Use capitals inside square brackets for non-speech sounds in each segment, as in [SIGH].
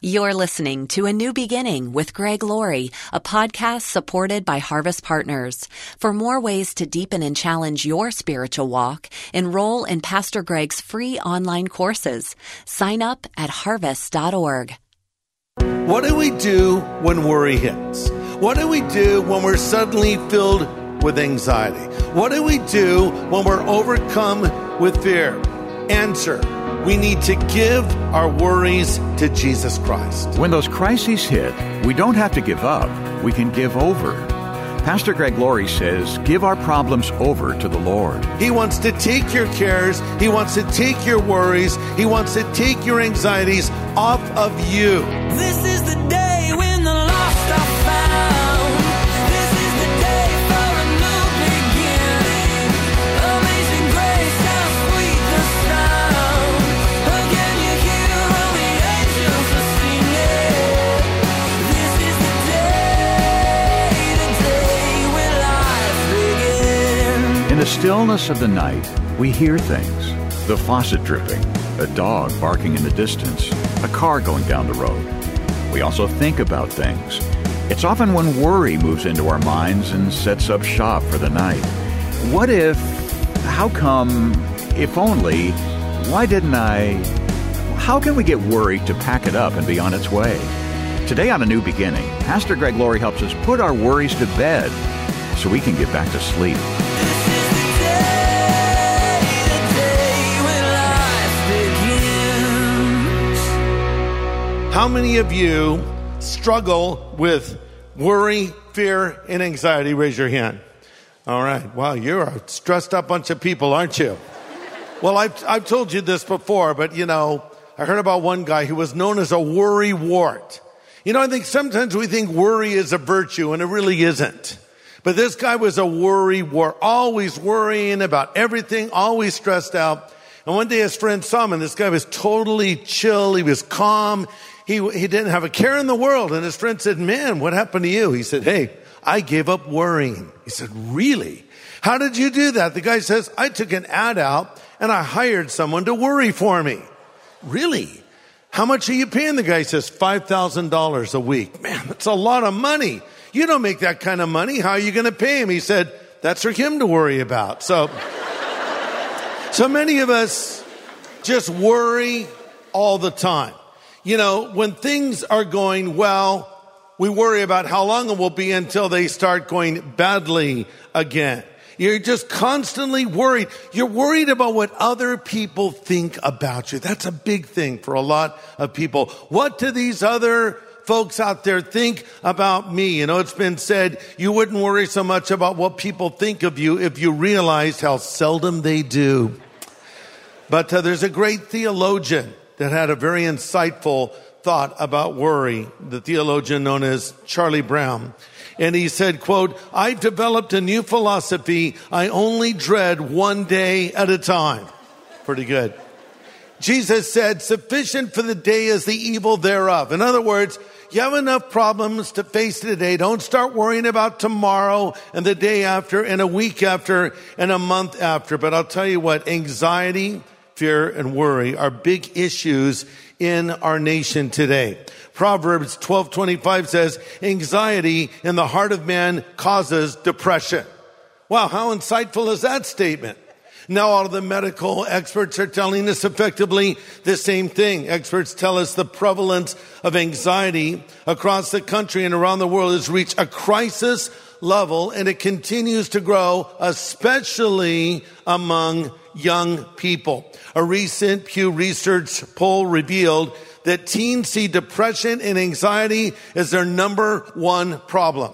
You're listening to A New Beginning with Greg Laurie, a podcast supported by Harvest Partners. For more ways to deepen and challenge your spiritual walk, enroll in Pastor Greg's free online courses. Sign up at harvest.org. What do we do when worry hits? What do we do when we're suddenly filled with anxiety? What do we do when we're overcome with fear? Answer we need to give our worries to Jesus Christ. When those crises hit, we don't have to give up, we can give over. Pastor Greg Laurie says, Give our problems over to the Lord. He wants to take your cares, He wants to take your worries, He wants to take your anxieties off of you. This is the day stillness of the night, we hear things the faucet dripping, a dog barking in the distance, a car going down the road. We also think about things. It's often when worry moves into our minds and sets up shop for the night. What if, how come, if only, why didn't I? How can we get worried to pack it up and be on its way? Today on A New Beginning, Pastor Greg Laurie helps us put our worries to bed so we can get back to sleep. How many of you struggle with worry, fear, and anxiety? Raise your hand. All right. Wow, you're a stressed up bunch of people, aren't you? Well, I've, I've told you this before, but you know, I heard about one guy who was known as a worry wart. You know, I think sometimes we think worry is a virtue and it really isn't. But this guy was a worry wart, always worrying about everything, always stressed out. And one day his friend saw him and this guy was totally chill. He was calm. He, he didn't have a care in the world. And his friend said, man, what happened to you? He said, hey, I gave up worrying. He said, really? How did you do that? The guy says, I took an ad out and I hired someone to worry for me. Really? How much are you paying? The guy says, $5,000 a week. Man, that's a lot of money. You don't make that kind of money. How are you going to pay him? He said, that's for him to worry about. So, so many of us just worry all the time. You know, when things are going well, we worry about how long it will be until they start going badly again. You're just constantly worried. You're worried about what other people think about you. That's a big thing for a lot of people. What do these other folks out there think about me? You know, it's been said you wouldn't worry so much about what people think of you if you realized how seldom they do. But uh, there's a great theologian that had a very insightful thought about worry, the theologian known as Charlie Brown. And he said, quote, I've developed a new philosophy. I only dread one day at a time. Pretty good. Jesus said, sufficient for the day is the evil thereof. In other words, you have enough problems to face today. Don't start worrying about tomorrow and the day after and a week after and a month after. But I'll tell you what, anxiety, fear, and worry are big issues in our nation today. Proverbs 12:25 says, "Anxiety in the heart of man causes depression." Wow, how insightful is that statement? Now all of the medical experts are telling us effectively the same thing. Experts tell us the prevalence of anxiety across the country and around the world has reached a crisis level and it continues to grow, especially among young people. A recent Pew Research poll revealed that teens see depression and anxiety as their number one problem.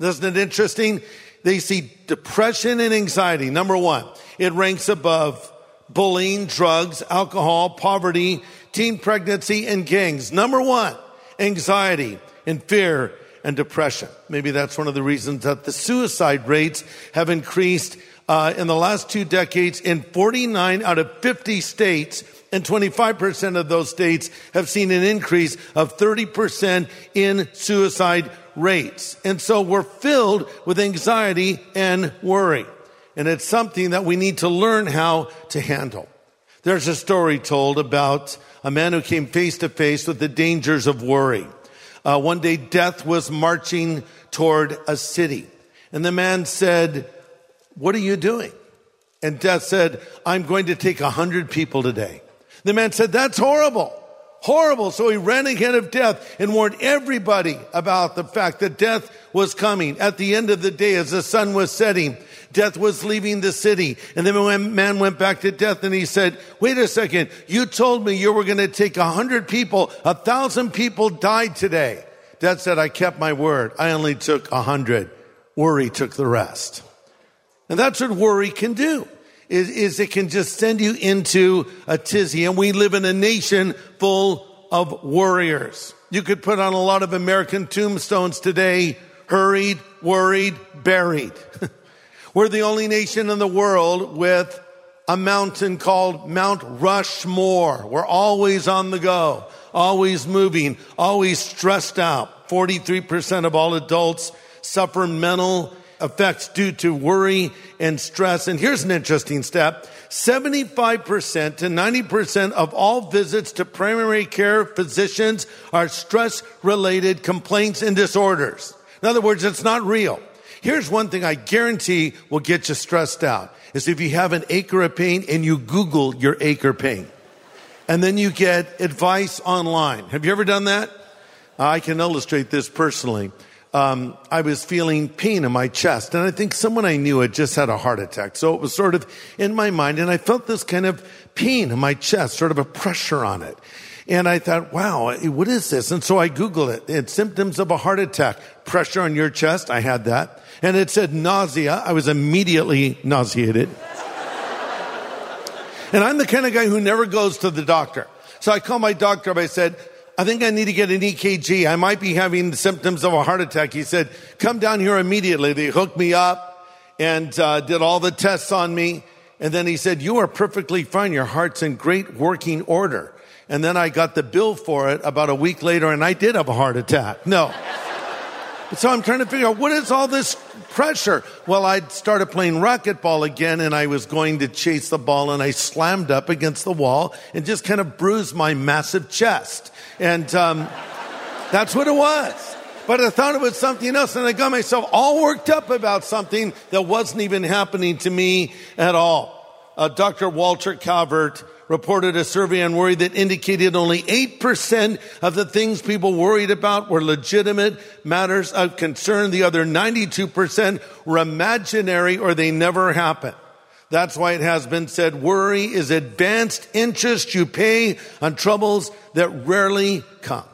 Isn't it interesting? They see depression and anxiety, number one. It ranks above bullying, drugs, alcohol, poverty, teen pregnancy, and gangs. Number one, anxiety and fear and depression. Maybe that's one of the reasons that the suicide rates have increased uh, in the last two decades in 49 out of 50 states and 25% of those states have seen an increase of 30% in suicide rates. And so we're filled with anxiety and worry. And it's something that we need to learn how to handle. There's a story told about a man who came face to face with the dangers of worry. Uh, one day, death was marching toward a city. And the man said, What are you doing? And death said, I'm going to take a hundred people today. The man said, That's horrible. Horrible. So he ran ahead of death and warned everybody about the fact that death was coming. At the end of the day, as the sun was setting, death was leaving the city. And then the man went back to death and he said, wait a second. You told me you were going to take a hundred people. A thousand people died today. Death said, I kept my word. I only took a hundred. Worry took the rest. And that's what worry can do is, is it can just send you into a tizzy. And we live in a nation full of warriors. You could put on a lot of American tombstones today, hurried, worried, buried. [LAUGHS] We're the only nation in the world with a mountain called Mount Rushmore. We're always on the go, always moving, always stressed out. 43% of all adults suffer mental effects due to worry and stress. And here's an interesting step. 75% to 90% of all visits to primary care physicians are stress related complaints and disorders. In other words, it's not real. Here's one thing I guarantee will get you stressed out is if you have an acre of pain and you Google your acre pain. And then you get advice online. Have you ever done that? I can illustrate this personally um, I was feeling pain in my chest. And I think someone I knew had just had a heart attack. So it was sort of in my mind. And I felt this kind of pain in my chest, sort of a pressure on it. And I thought, wow, what is this? And so I Googled it. It's symptoms of a heart attack. Pressure on your chest. I had that. And it said nausea. I was immediately nauseated. and I'm the kind of guy who never goes to the doctor. So I called my doctor up. I said, I think I need to get an EKG. I might be having symptoms of a heart attack. He said, come down here immediately. They hooked me up and uh, did all the tests on me. And then he said, you are perfectly fine. Your heart's in great working order. And then I got the bill for it about a week later and I did have a heart attack. No. [LAUGHS] so I'm trying to figure out what is all this pressure? Well, I started playing racquetball again and I was going to chase the ball and I slammed up against the wall and just kind of bruised my massive chest. And um, that's what it was. But I thought it was something else, and I got myself all worked up about something that wasn't even happening to me at all. Uh, Dr. Walter Calvert reported a survey on worry that indicated only 8% of the things people worried about were legitimate matters of concern. The other 92% were imaginary or they never happened. That's why it has been said worry is advanced interest you pay on troubles that rarely come.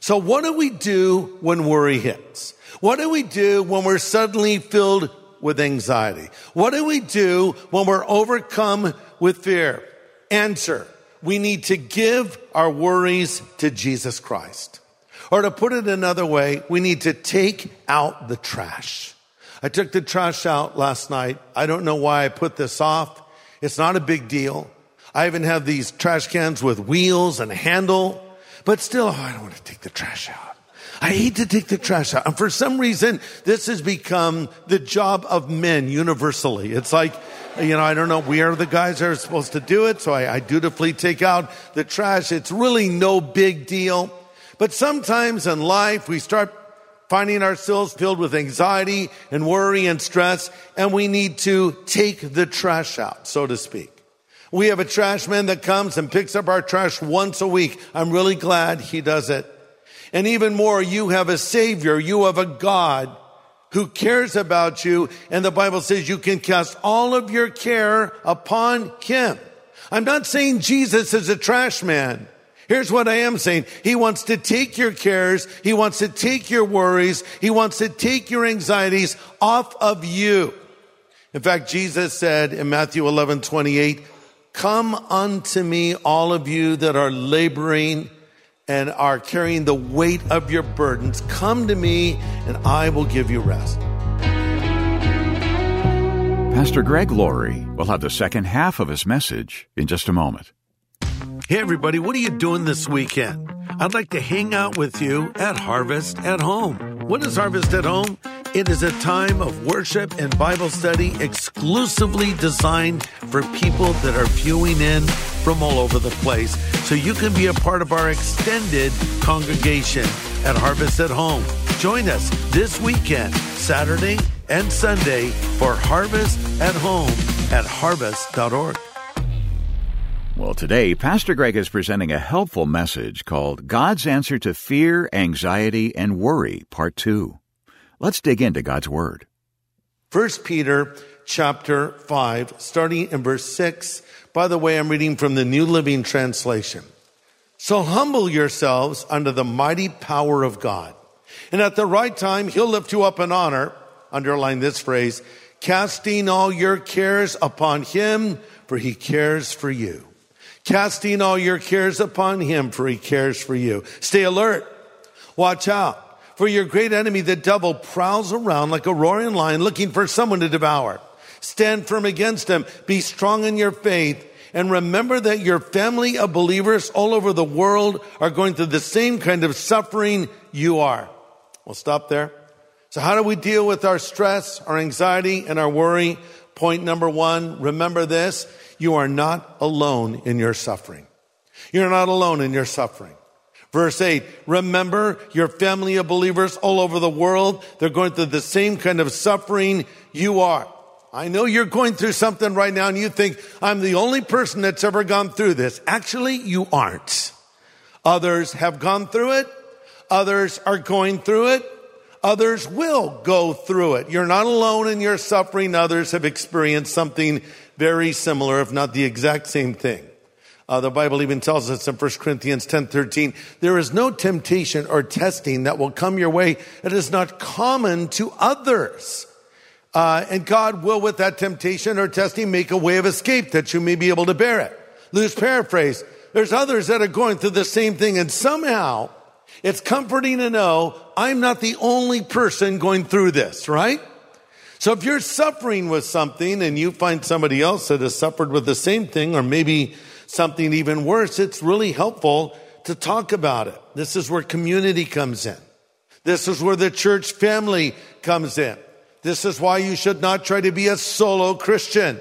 So what do we do when worry hits? What do we do when we're suddenly filled with anxiety? What do we do when we're overcome with fear? Answer. We need to give our worries to Jesus Christ. Or to put it another way, we need to take out the trash. I took the trash out last night. I don't know why I put this off. It's not a big deal. I even have these trash cans with wheels and handle, but still, oh, I don't want to take the trash out. I hate to take the trash out. And for some reason, this has become the job of men universally. It's like, you know, I don't know, we are the guys that are supposed to do it, so I, I dutifully take out the trash. It's really no big deal. But sometimes in life, we start finding ourselves filled with anxiety and worry and stress, and we need to take the trash out, so to speak. We have a trash man that comes and picks up our trash once a week. I'm really glad he does it. And even more, you have a savior. You have a God who cares about you. And the Bible says you can cast all of your care upon him. I'm not saying Jesus is a trash man. Here's what I am saying. He wants to take your cares. He wants to take your worries. He wants to take your anxieties off of you. In fact, Jesus said in Matthew 11, 28, come unto me, all of you that are laboring and are carrying the weight of your burdens. Come to me and I will give you rest. Pastor Greg Laurie will have the second half of his message in just a moment. Hey, everybody, what are you doing this weekend? I'd like to hang out with you at Harvest at Home. What is Harvest at Home? It is a time of worship and Bible study exclusively designed for people that are viewing in from all over the place so you can be a part of our extended congregation at Harvest at Home. Join us this weekend, Saturday and Sunday, for Harvest at Home at harvest.org. Well, today, Pastor Greg is presenting a helpful message called God's Answer to Fear, Anxiety, and Worry, Part 2. Let's dig into God's Word. 1 Peter chapter 5, starting in verse 6. By the way, I'm reading from the New Living Translation. So humble yourselves under the mighty power of God. And at the right time, he'll lift you up in honor. Underline this phrase, casting all your cares upon him, for he cares for you. Casting all your cares upon him, for he cares for you. Stay alert. Watch out. For your great enemy, the devil, prowls around like a roaring lion looking for someone to devour. Stand firm against him. Be strong in your faith. And remember that your family of believers all over the world are going through the same kind of suffering you are. We'll stop there. So how do we deal with our stress, our anxiety, and our worry? Point number one, remember this. You are not alone in your suffering. You're not alone in your suffering. Verse 8, remember your family of believers all over the world. They're going through the same kind of suffering you are. I know you're going through something right now and you think, I'm the only person that's ever gone through this. Actually, you aren't. Others have gone through it. Others are going through it. Others will go through it. You're not alone in your suffering. Others have experienced something very similar, if not the exact same thing. Uh, the Bible even tells us in 1 Corinthians 10 13, there is no temptation or testing that will come your way that is not common to others. Uh, and God will, with that temptation or testing, make a way of escape that you may be able to bear it. Loose paraphrase. There's others that are going through the same thing, and somehow it's comforting to know I'm not the only person going through this, right? So if you're suffering with something and you find somebody else that has suffered with the same thing, or maybe something even worse, it's really helpful to talk about it. This is where community comes in. This is where the church family comes in. This is why you should not try to be a solo Christian.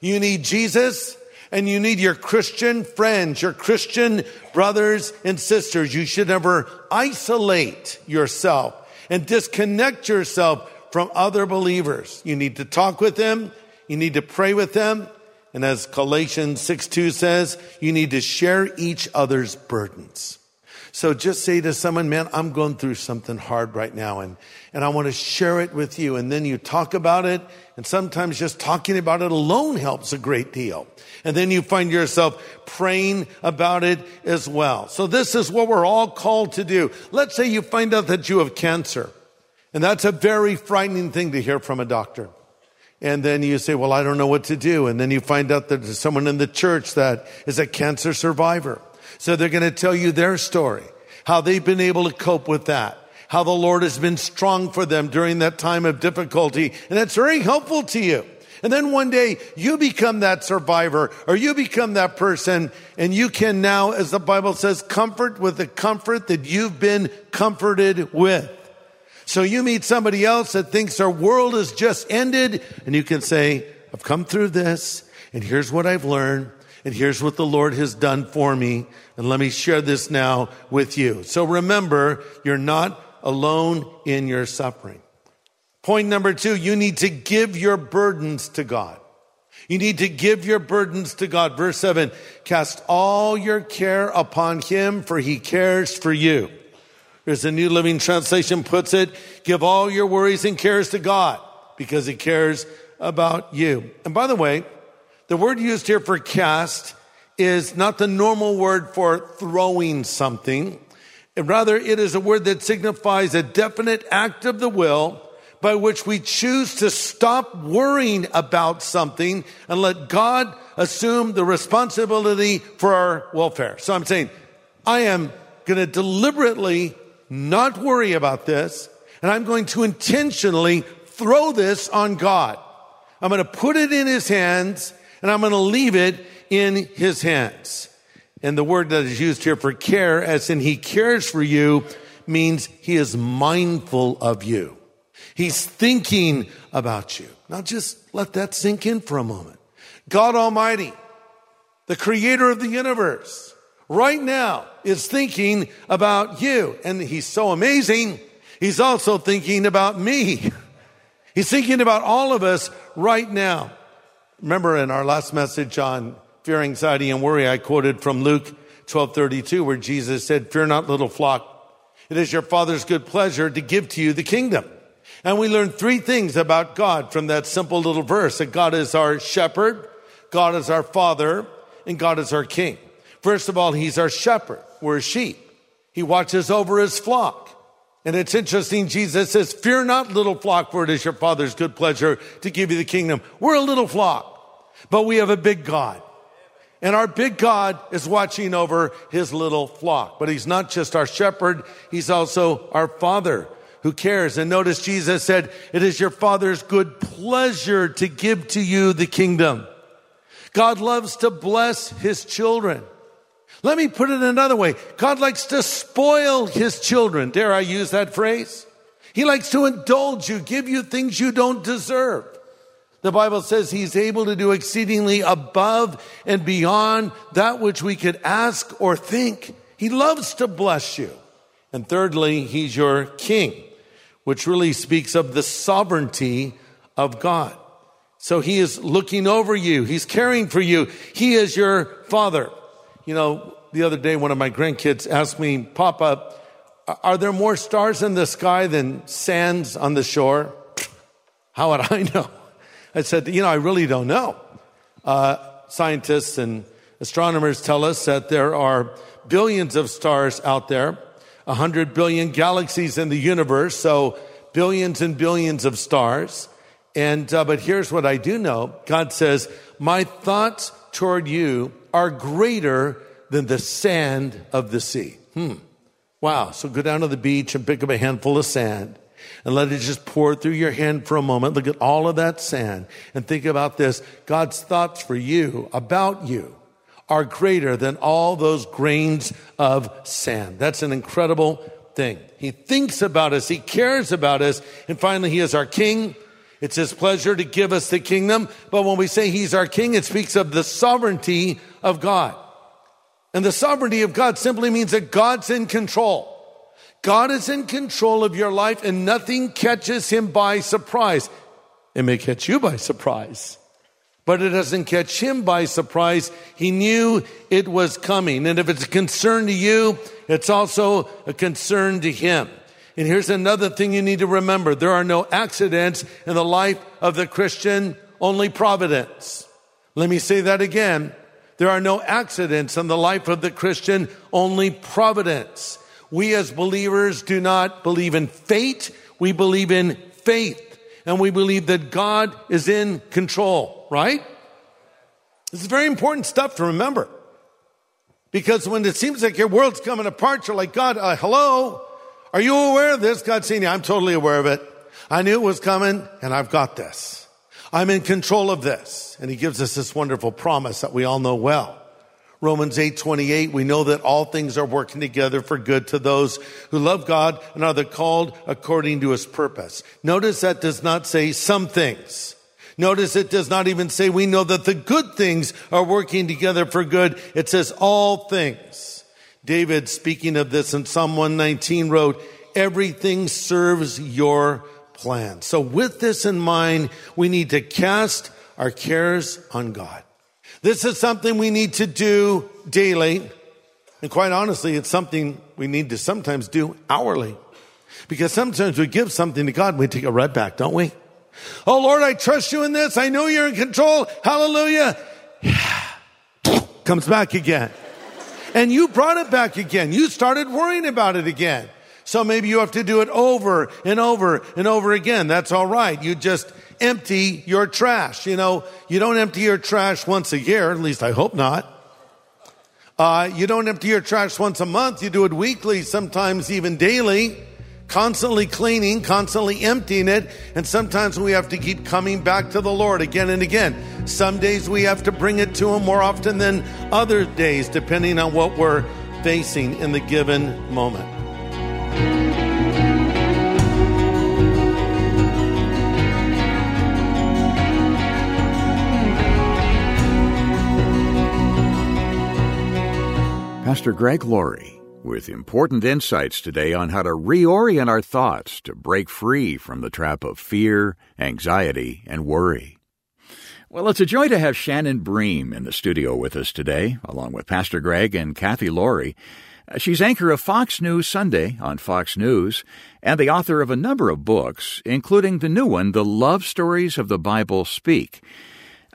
You need Jesus and you need your Christian friends, your Christian brothers and sisters. You should never isolate yourself and disconnect yourself from other believers. You need to talk with them. You need to pray with them. And as Galatians 6 2 says, you need to share each other's burdens. So just say to someone, man, I'm going through something hard right now and, and I want to share it with you. And then you talk about it. And sometimes just talking about it alone helps a great deal. And then you find yourself praying about it as well. So this is what we're all called to do. Let's say you find out that you have cancer. And that's a very frightening thing to hear from a doctor. And then you say, well, I don't know what to do. And then you find out that there's someone in the church that is a cancer survivor. So they're going to tell you their story, how they've been able to cope with that, how the Lord has been strong for them during that time of difficulty. And that's very helpful to you. And then one day you become that survivor or you become that person and you can now, as the Bible says, comfort with the comfort that you've been comforted with. So you meet somebody else that thinks our world has just ended and you can say, I've come through this and here's what I've learned and here's what the Lord has done for me. And let me share this now with you. So remember, you're not alone in your suffering. Point number two, you need to give your burdens to God. You need to give your burdens to God. Verse seven, cast all your care upon him for he cares for you. As the New Living Translation puts it, give all your worries and cares to God because he cares about you. And by the way, the word used here for cast is not the normal word for throwing something. Rather, it is a word that signifies a definite act of the will by which we choose to stop worrying about something and let God assume the responsibility for our welfare. So I'm saying, I am going to deliberately not worry about this, and I'm going to intentionally throw this on God. I'm going to put it in his hands, and I'm going to leave it in his hands. And the word that is used here for care, as in he cares for you, means he is mindful of you. He's thinking about you. Now just let that sink in for a moment. God Almighty, the creator of the universe, right now is thinking about you. And he's so amazing. He's also thinking about me. [LAUGHS] He's thinking about all of us right now. Remember in our last message on fear, anxiety, and worry, I quoted from Luke 1232 where Jesus said, fear not little flock. It is your father's good pleasure to give to you the kingdom. And we learn three things about God from that simple little verse that God is our shepherd, God is our father, and God is our king. First of all, he's our shepherd. We're sheep. He watches over his flock. And it's interesting, Jesus says, fear not little flock, for it is your father's good pleasure to give you the kingdom. We're a little flock, but we have a big God. And our big God is watching over his little flock. But he's not just our shepherd, he's also our father who cares. And notice Jesus said, it is your father's good pleasure to give to you the kingdom. God loves to bless his children. Let me put it another way. God likes to spoil his children. Dare I use that phrase? He likes to indulge you, give you things you don't deserve. The Bible says he's able to do exceedingly above and beyond that which we could ask or think. He loves to bless you. And thirdly, he's your king, which really speaks of the sovereignty of God. So he is looking over you. He's caring for you. He is your father. You know, the other day, one of my grandkids asked me, Papa, are there more stars in the sky than sands on the shore? How would I [LAUGHS] know? I said, you know, I really don't know. Uh, scientists and astronomers tell us that there are billions of stars out there, 100 billion galaxies in the universe, so billions and billions of stars. And, uh, but here's what I do know. God says, my thoughts toward you are greater than the sand of the sea. Hmm. Wow. So go down to the beach and pick up a handful of sand and let it just pour through your hand for a moment. Look at all of that sand and think about this. God's thoughts for you, about you, are greater than all those grains of sand. That's an incredible thing. He thinks about us. He cares about us. And finally, He is our King. It's His pleasure to give us the kingdom. But when we say He's our King, it speaks of the sovereignty of God. And the sovereignty of God simply means that God's in control. God is in control of your life and nothing catches him by surprise. It may catch you by surprise, but it doesn't catch him by surprise. He knew it was coming. And if it's a concern to you, it's also a concern to him. And here's another thing you need to remember. There are no accidents in the life of the Christian, only providence. Let me say that again. There are no accidents in the life of the Christian, only providence. We as believers do not believe in fate. We believe in faith. And we believe that God is in control, right? This is very important stuff to remember. Because when it seems like your world's coming apart, you're like, God, uh, hello? Are you aware of this? God's saying, I'm totally aware of it. I knew it was coming and I've got this. I'm in control of this. And he gives us this wonderful promise that we all know well. Romans 8, 28, we know that all things are working together for good to those who love God and are the called according to his purpose. Notice that does not say some things. Notice it does not even say we know that the good things are working together for good. It says all things. David, speaking of this in Psalm 119 wrote, everything serves your plan. So with this in mind, we need to cast our cares on God. This is something we need to do daily. And quite honestly, it's something we need to sometimes do hourly. Because sometimes we give something to God and we take it right back, don't we? Oh Lord, I trust you in this. I know you're in control. Hallelujah. [SIGHS] Comes back again. And you brought it back again. You started worrying about it again. So maybe you have to do it over and over and over again. That's all right. You just empty your trash. You know, you don't empty your trash once a year, at least I hope not. Uh, you don't empty your trash once a month. You do it weekly, sometimes even daily constantly cleaning, constantly emptying it. And sometimes we have to keep coming back to the Lord again and again. Some days we have to bring it to Him more often than other days, depending on what we're facing in the given moment. Pastor Greg Laurie with important insights today on how to reorient our thoughts to break free from the trap of fear, anxiety, and worry. Well, it's a joy to have Shannon Bream in the studio with us today, along with Pastor Greg and Kathy Laurie. Uh, She's anchor of Fox News Sunday on Fox News and the author of a number of books, including the new one, The Love Stories of the Bible Speak.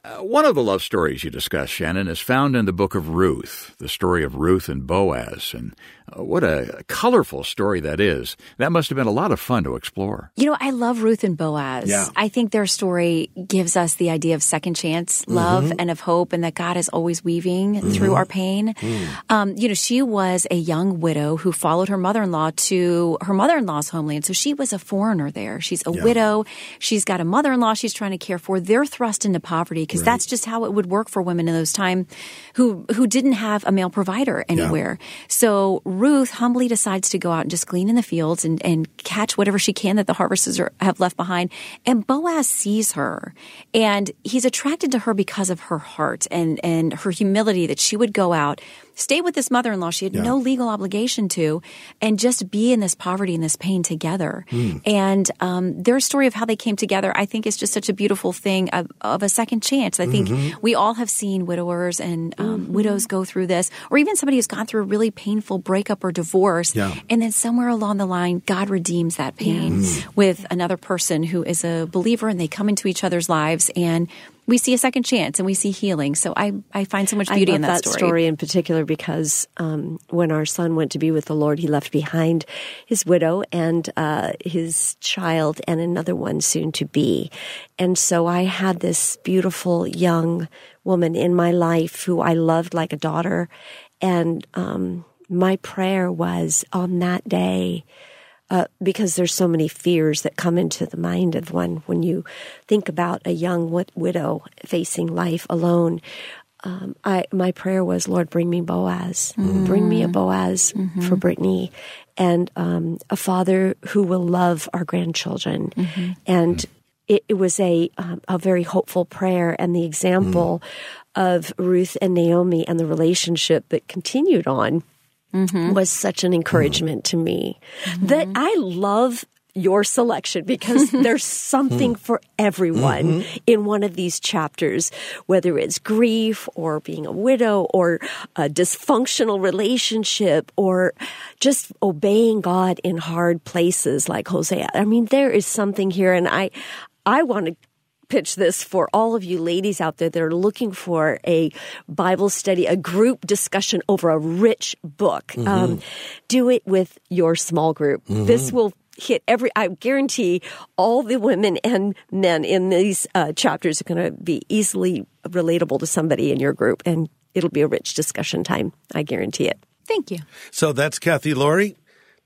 Uh, one of the love stories you discuss, Shannon, is found in the book of Ruth, the story of Ruth and Boaz. And Uh, what a colorful story that is. That must have been a lot of fun to explore. You know, I love Ruth and Boaz. Yeah. I think their story gives us the idea of second chance love mm-hmm. and of hope, and that God is always weaving mm-hmm. through our pain. Mm. Um, you know, she was a young widow who followed her mother in law to her mother in law's homeland. So she was a foreigner there. She's a widow. She's got a mother in law she's trying to care for. They're thrust into poverty because that's just how it would work for women in those time who who didn't have a male provider anywhere. So Ruth humbly decides to go out and just glean in the fields and, and catch whatever she can that the harvesters are, have left behind. And Boaz sees her and he's attracted to her because of her heart and, and her humility that she would go out, stay with this mother-in-law she had no legal obligation to, and just be in this poverty and this pain together. And um, their story of how they came together, I think, is just such a beautiful thing of, of a second chance. I think we all have seen widowers and um, widows go through this, or even somebody who's gone through a really painful breakup or divorce, Yeah. and then somewhere along the line, God redeems that pain with another person who is a believer, and they come into each other's lives and. We see a second chance and we see healing. So I, I find so much beauty I love in that, story. in particular because um, when our son went to be with the Lord, he left behind his widow and uh, his child and another one soon to be. And so I had this beautiful young woman in my life who I loved like a daughter. And um, my prayer was on that day, uh, because there's so many fears that come into the mind of one when you think about a young wid- widow facing life alone. Um, I my prayer was, Lord, bring me Boaz, bring me a Boaz for Brittany, and um, a father who will love our grandchildren, and. It, it was a um, a very hopeful prayer, and the example of Ruth and Naomi and the relationship that continued on Mm-hmm. was such an encouragement to me that mm-hmm. I love your selection because [LAUGHS] there's something mm-hmm. for everyone in one of these chapters, whether it's grief or being a widow or a dysfunctional relationship or just obeying God in hard places like Hosea. I mean, there is something here and I, I want to pitch this for all of you ladies out there that are looking for a Bible study, a group discussion over a rich book. Um, do it with your small group. This will hit every, I guarantee all the women and men in these uh, chapters are going to be easily relatable to somebody in your group and it'll be a rich discussion time. I guarantee it. Thank you. So that's Kathy Laurie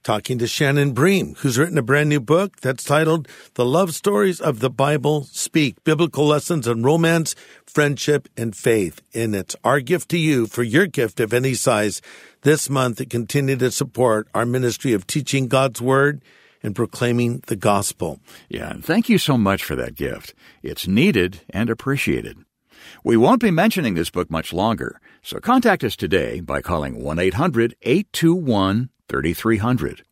talking to Shannon Bream, who's written a brand new book that's titled The Love Stories of the Bible Speak Biblical Lessons on Romance, Friendship, and Faith. And it's our gift to you for your gift of any size this month to continue to support our ministry of teaching God's Word and proclaiming the gospel. Yeah, and thank you so much for that gift. It's needed and appreciated. We won't be mentioning this book much longer, so contact us today by calling 1 800 821 3300.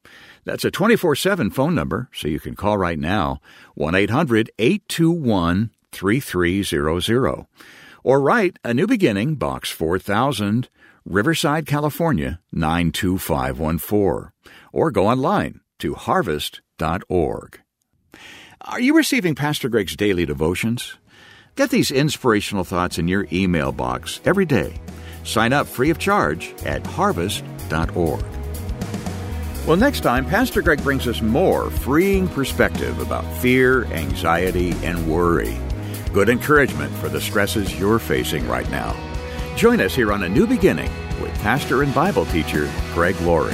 That's a 24 7 phone number, so you can call right now 1 800 821 3300. Or write A New Beginning, Box 4000, Riverside, California 92514. Or go online to harvest.org. Are you receiving Pastor Greg's daily devotions? Get these inspirational thoughts in your email box every day. Sign up free of charge at harvest.org. Well, next time, Pastor Greg brings us more freeing perspective about fear, anxiety, and worry. Good encouragement for the stresses you're facing right now. Join us here on A New Beginning with pastor and Bible teacher Greg Laurie.